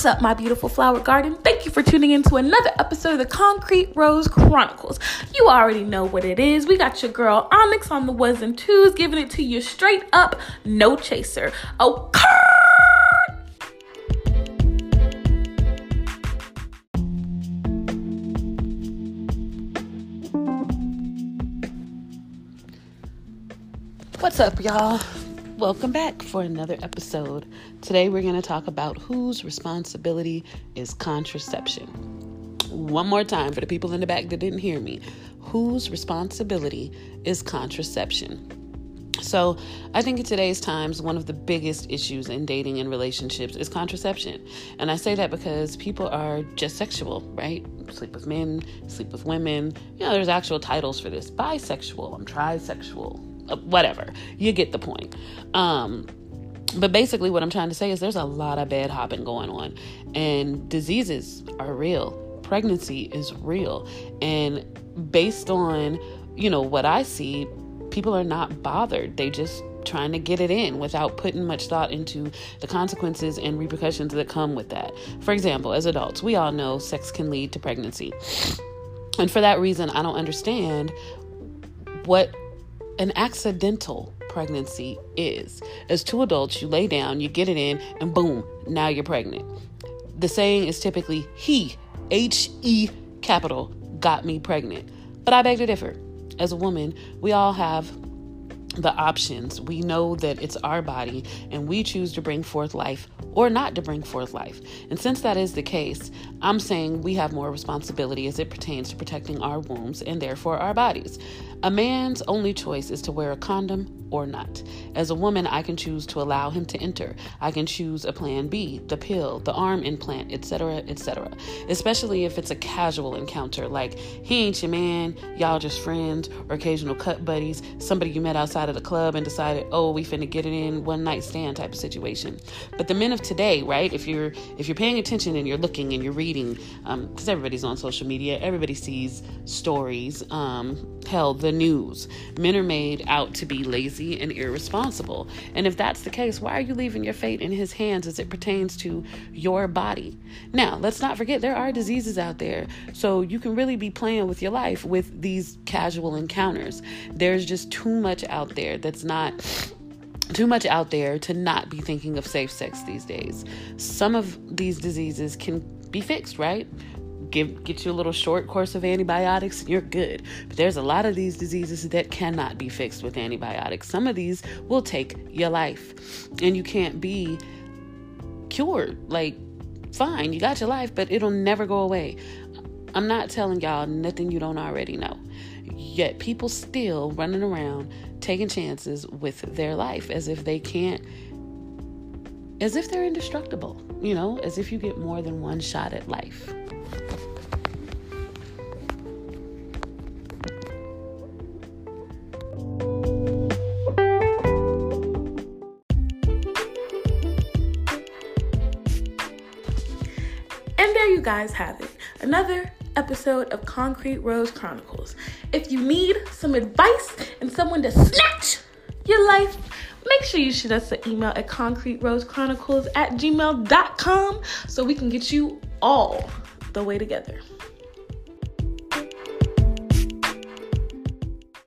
What's up, my beautiful flower garden? Thank you for tuning in to another episode of the Concrete Rose Chronicles. You already know what it is. We got your girl Onyx on the ones and twos, giving it to you straight up, no chaser. Okay. What's up, y'all? Welcome back for another episode. Today we're going to talk about whose responsibility is contraception. One more time for the people in the back that didn't hear me. Whose responsibility is contraception? So, I think in today's times, one of the biggest issues in dating and relationships is contraception. And I say that because people are just sexual, right? Sleep with men, sleep with women. You know, there's actual titles for this bisexual, I'm trisexual, whatever. You get the point. Um, but basically, what I'm trying to say is there's a lot of bad hopping going on, and diseases are real. Pregnancy is real, and based on you know what I see, people are not bothered. They just trying to get it in without putting much thought into the consequences and repercussions that come with that. For example, as adults, we all know sex can lead to pregnancy. And for that reason, I don't understand what an accidental pregnancy is. As two adults, you lay down, you get it in, and boom, now you're pregnant. The saying is typically he, H E capital, got me pregnant. But I beg to differ. As a woman, we all have the options. We know that it's our body and we choose to bring forth life or not to bring forth life. And since that is the case, I'm saying we have more responsibility as it pertains to protecting our wombs and therefore our bodies. A man's only choice is to wear a condom or not. As a woman, I can choose to allow him to enter. I can choose a plan B, the pill, the arm implant, etc., etc. Especially if it's a casual encounter, like he ain't your man, y'all just friends or occasional cut buddies, somebody you met outside of the club and decided, oh, we finna get it in one night stand type of situation. But the men of today, right? If you're if you're paying attention and you're looking and you're reading, because um, everybody's on social media, everybody sees stories. Um, hell, the news. Men are made out to be lazy and irresponsible. And if that's the case, why are you leaving your fate in his hands as it pertains to your body? Now, let's not forget there are diseases out there. So you can really be playing with your life with these casual encounters. There's just too much out there that's not too much out there to not be thinking of safe sex these days. Some of these diseases can be fixed, right? Give get you a little short course of antibiotics and you're good. But there's a lot of these diseases that cannot be fixed with antibiotics. Some of these will take your life. And you can't be cured. Like fine, you got your life, but it'll never go away. I'm not telling y'all nothing you don't already know. Yet people still running around taking chances with their life as if they can't as if they're indestructible, you know, as if you get more than one shot at life. And there you guys have it. Another episode of Concrete Rose Chronicles. If you need some advice and someone to snatch your life, make sure you shoot us an email at concreterosechronicles at gmail.com so we can get you all the way together.